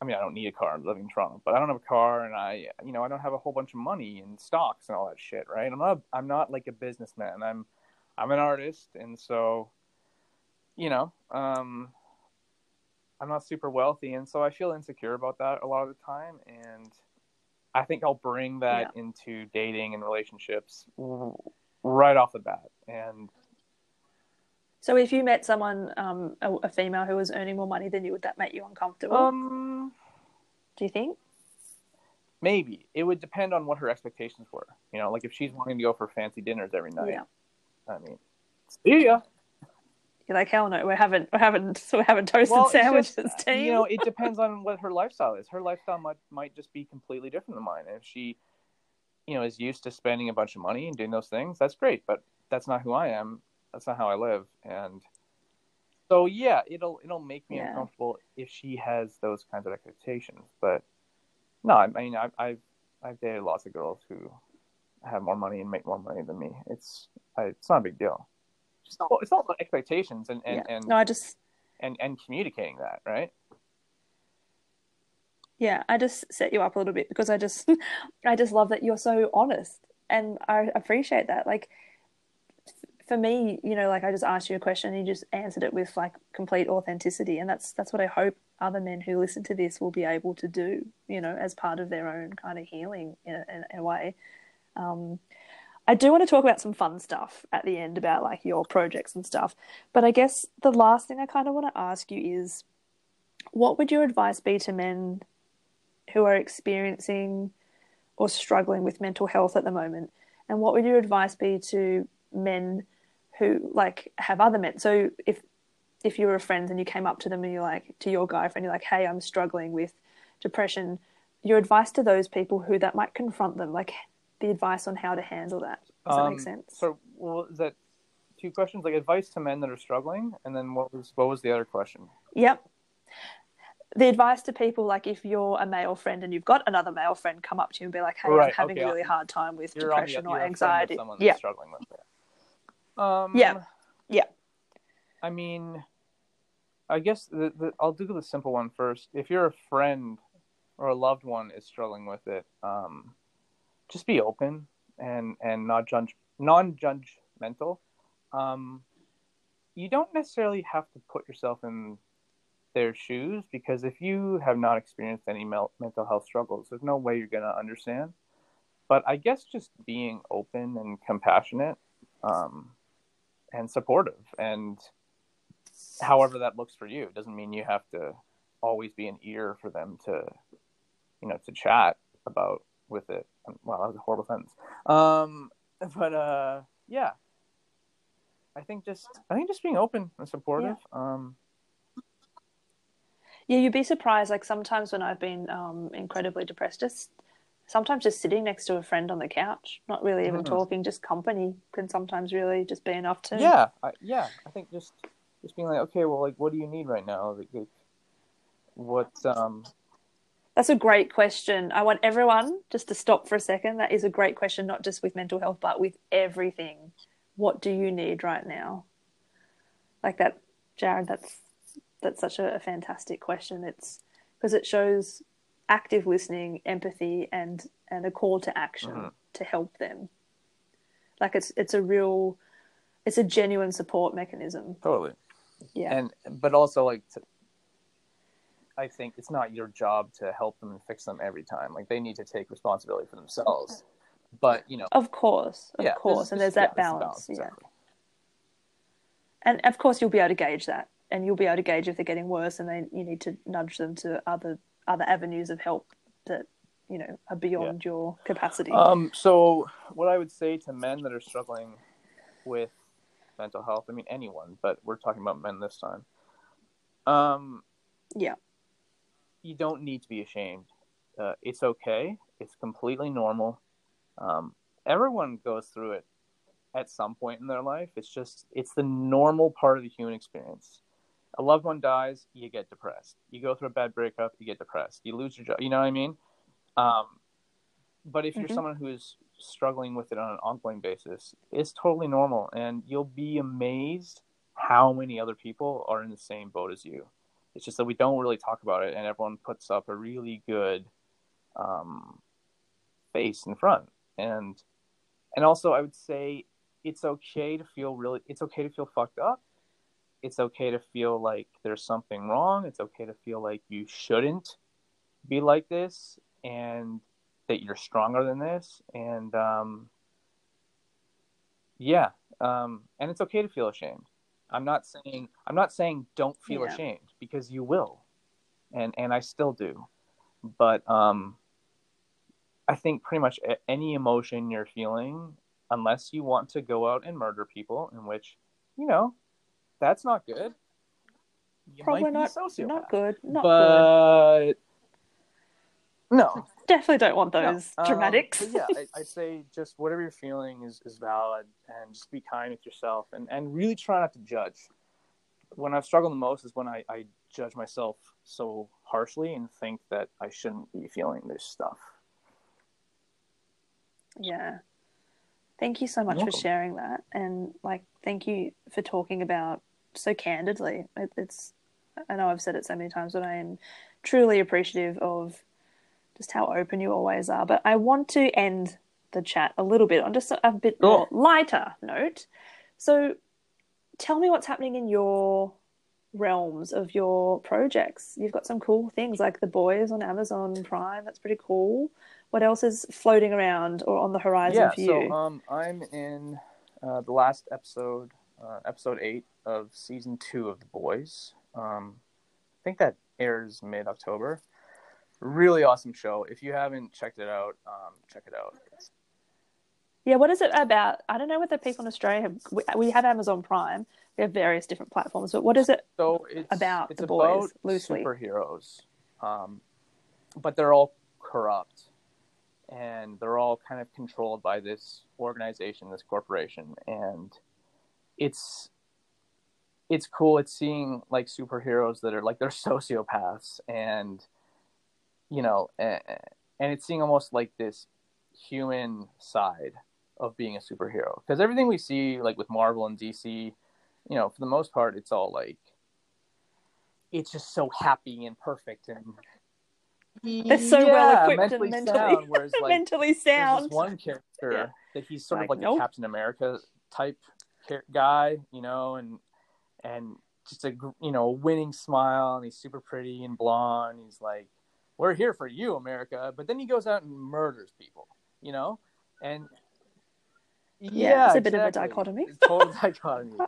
i mean i don't need a car i'm living in toronto but i don't have a car and i you know i don't have a whole bunch of money and stocks and all that shit right? I'm not i'm not like a businessman. I'm i'm an artist and so you know um i'm not super wealthy and so i feel insecure about that a lot of the time and I think I'll bring that into dating and relationships right off the bat. And So if you met someone, um, a, a female who was earning more money than you, would that make you uncomfortable? um, do you think? maybe it would depend on what her expectations were. You know, like if she's wanting to go for fancy dinners every night. Yeah. I mean, see ya. You're like, hell no, we're having we're having we're having toasted Well, it's sandwiches, just, team. You know, it depends on what her lifestyle is. Her lifestyle might might just be completely different than mine. And if she, you know, is used to spending a bunch of money and doing those things, that's great. But that's not who I am. That's not how I live. And so, yeah, it'll it'll make me Yeah. uncomfortable if she has those kinds of expectations. But no, I mean, I've I've, I've dated lots of girls who have more money and make more money than me. It's I, it's not a big deal. It's all, it's all about expectations and and, yeah. and no, I just and and communicating that, right? Yeah, I just set you up a little bit because I just I just love that you're so honest, and I appreciate that. Like for me, you know, like I just asked you a question, and you just answered it with like complete authenticity, and that's that's what I hope other men who listen to this will be able to do, you know, as part of their own kind of healing in a, in a way. Um, I do want to talk about some fun stuff at the end about like your projects and stuff. But I guess the last thing I kind of want to ask you is what would your advice be to men who are experiencing or struggling with mental health at the moment? And what would your advice be to men who like have other men? So if if you were friends and you came up to them and you're like to your guy friend, you're like, "Hey, I'm struggling with depression. your advice to those people who that might confront them, like the advice on how to handle that. Does that Um, make sense? So, well, is that two questions? Like advice to men that are struggling, and then what was what was the other question? Yep. The advice to people, like if you're a male friend and you've got another male friend come up to you and be like, "Hey, I'm having okay. a really hard time with You're on the, depression or anxiety." someone Yeah, struggling with it. Um, Yeah. Yeah. I mean, I guess the, the, I'll do the simple one first. If you're a friend or a loved one is struggling with it, um, just be open and and not judge, non-judgmental. Um, you don't necessarily have to put yourself in their shoes because if you have not experienced any mel- mental health struggles, there's no way you're gonna understand. But I guess just being open and compassionate um, and supportive, and however that looks for you, it doesn't mean you have to always be an ear for them to, you know, to chat about with it. Wow, that was a horrible sentence. Um, but uh, yeah, I think just I think just being open and supportive. Um, yeah. You'd be surprised. Like sometimes when I've been um, incredibly depressed, just sometimes just sitting next to a friend on the couch, not really even Mhm. talking, just company can sometimes really just be enough to. yeah, I, yeah, I think just just being like, okay, well, like, what do you need right now? Like, like what? Um, That's a great question. I want everyone just to stop for a second. That is a great question, not just with mental health, but with everything. What do you need right now? Like that, Jared. That's that's such a, a fantastic question. It's because it shows active listening, empathy, and and a call to action Mhm. to help them. Like it's it's a real, it's a genuine support mechanism. totally. Yeah. and but also like to, i think it's not your job to help them and fix them every time like they need to take responsibility for themselves but you know of course, of yeah course, and there's yeah, that there's a balance. Yeah. exactly. and of course you'll be able to gauge that and you'll be able to gauge if they're getting worse and then you need to nudge them to other other avenues of help that you know are beyond your capacity um so what i would say to men that are struggling with mental health i mean anyone but we're talking about men this time um yeah you don't need to be ashamed. Uh, it's okay. It's completely normal. Um, everyone goes through it at some point in their life. It's just it's the normal part of the human experience. A loved one dies, you get depressed. You go through a bad breakup, you get depressed. You lose your job. You know what I mean? Um, but if you're Mhm. someone who's struggling with it on an ongoing basis, it's totally normal, and you'll be amazed how many other people are in the same boat as you. It's just that we don't really talk about it, and everyone puts up a really good um, face in front. And and also, I would say it's okay to feel really. It's okay to feel fucked up. It's okay to feel like there's something wrong. It's okay to feel like you shouldn't be like this, and that you're stronger than this. And um, yeah, um, and it's okay to feel ashamed. I'm not saying I'm not saying don't feel Yeah. ashamed because you will, and and I still do, but um, I think pretty much any emotion you're feeling, unless you want to go out and murder people, in which you know that's not good. You probably might not sociopath. not good not good but no, definitely don't want those Um, dramatics but yeah, I, I'd say just whatever you're feeling is, is valid, and just be kind with yourself, and, and really try not to judge. When I've struggled the most is when I, I judge myself so harshly and think that I shouldn't be feeling this stuff. yeah thank you so much for sharing that and like thank you for talking about so candidly. It, it's i know i've said it so many times but i am truly appreciative of just how open you always are. But i want to end the chat a little bit on just a, a bit more lighter note. So tell me what's happening in your realms of your projects. You've got some cool things like the boys on amazon prime. That's pretty cool. What else is floating around or on the horizon yeah, for so you? um, I'm in uh, the last episode, uh, episode eight of season two of The Boys. Um, I think that airs mid October. Really awesome show. If you haven't checked it out, um, check it out. Yeah, what is it about? I don't know whether people in Australia have. We, we have Amazon Prime. We have various different platforms, but what is it? So it's About it's the boys, about loosely. superheroes, um, but they're all corrupt and they're all kind of controlled by this organization, this corporation, and it's it's cool. It's seeing like superheroes that are like they're sociopaths, and you know, and, and it's seeing almost like this human side of being a superhero because everything we see like with Marvel and DC, you know, for the most part, it's all like it's just so happy and perfect and they're so yeah, well equipped and mentally sound, whereas, like, mentally sound. There's one character yeah. that he's sort like, of like nope. a Captain America type guy, you know, and and just a you know winning smile, and he's super pretty and blonde. He's like, "We're here for you, America," but then he goes out and murders people, you know, and yeah, yeah it's a exactly. bit of a dichotomy. total dichotomy.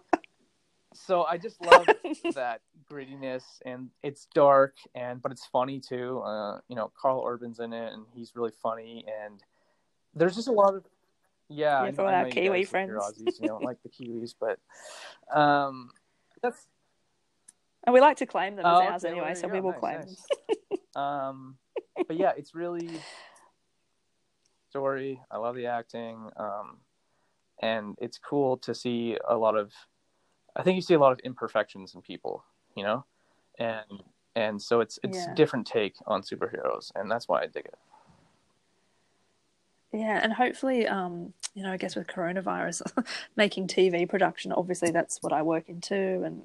so I just love that grittiness and it's dark and but it's funny too. Uh, you know, Karl Urban's in it and he's really funny and there's just a lot of yeah, for I, our Kiwi friends. Aussies, you don't like the Kiwis, but um, that's and we like to claim them as oh, ours okay, anyway, so we will nice, claim nice. um, but yeah, it's really story. I love the acting, um, and it's cool to see a lot of. I think you see a lot of imperfections in people, you know, and and so it's it's yeah. different take on superheroes, and that's why I dig it. Yeah, and hopefully, um, you know, I guess with coronavirus, making TV production, obviously that's what I work into, and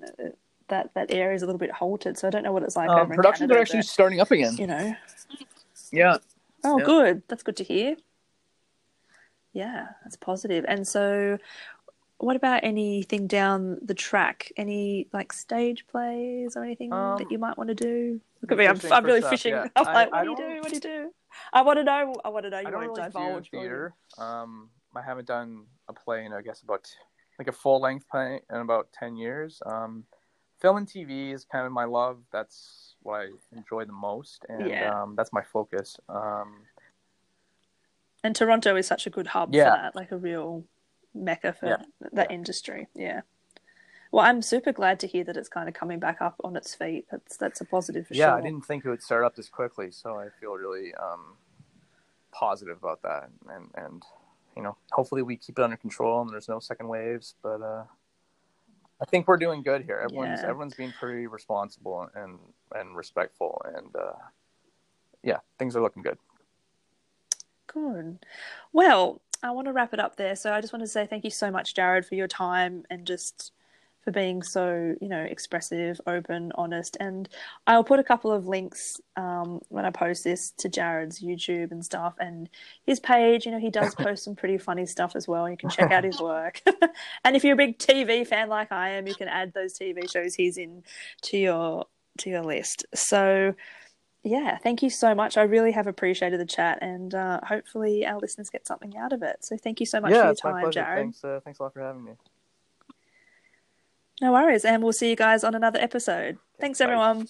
that that area is a little bit halted. So I don't know what it's like. Um, productions are actually but, starting up again. You know. Yeah. Oh, yeah. good. That's good to hear. Yeah, that's positive. And so, what about anything down the track? Any like stage plays or anything um, that you might want to do? Look at me, I'm, I'm really stuff, fishing. Yeah. I'm like, what I do you do? What do you do? I want to know. I want to know. You I don't really divulge. do theater. Um, I haven't done a play in I guess about like a full length play in about ten years. Um, film and TV is kind of my love. That's what I enjoy the most, and yeah. um, that's my focus. Um, and Toronto is such a good hub yeah. for that, like a real mecca for yeah. that industry. Yeah. Well, I'm super glad to hear that it's kind of coming back up on its feet. That's that's a positive for yeah, sure. Yeah, I didn't think it would start up this quickly, so I feel really um, positive about that. And and you know, hopefully we keep it under control and there's no second waves. But uh, I think we're doing good here. Everyone's yeah. everyone's being pretty responsible and and respectful, and uh, yeah, things are looking good. Good. Well, I want to wrap it up there. So I just want to say thank you so much, Jared, for your time and just for being so, you know, expressive, open, honest. And I'll put a couple of links um, when I post this to Jared's YouTube and stuff and his page. You know, he does post some pretty funny stuff as well. You can check out his work. and if you're a big TV fan like I am, you can add those TV shows he's in to your to your list. So yeah, thank you so much. I really have appreciated the chat, and uh, hopefully our listeners get something out of it. So thank you so much yeah, for your time, Jared. Thanks, uh, thanks a lot for having me. No worries. And we'll see you guys on another episode. Thanks, Bye. everyone.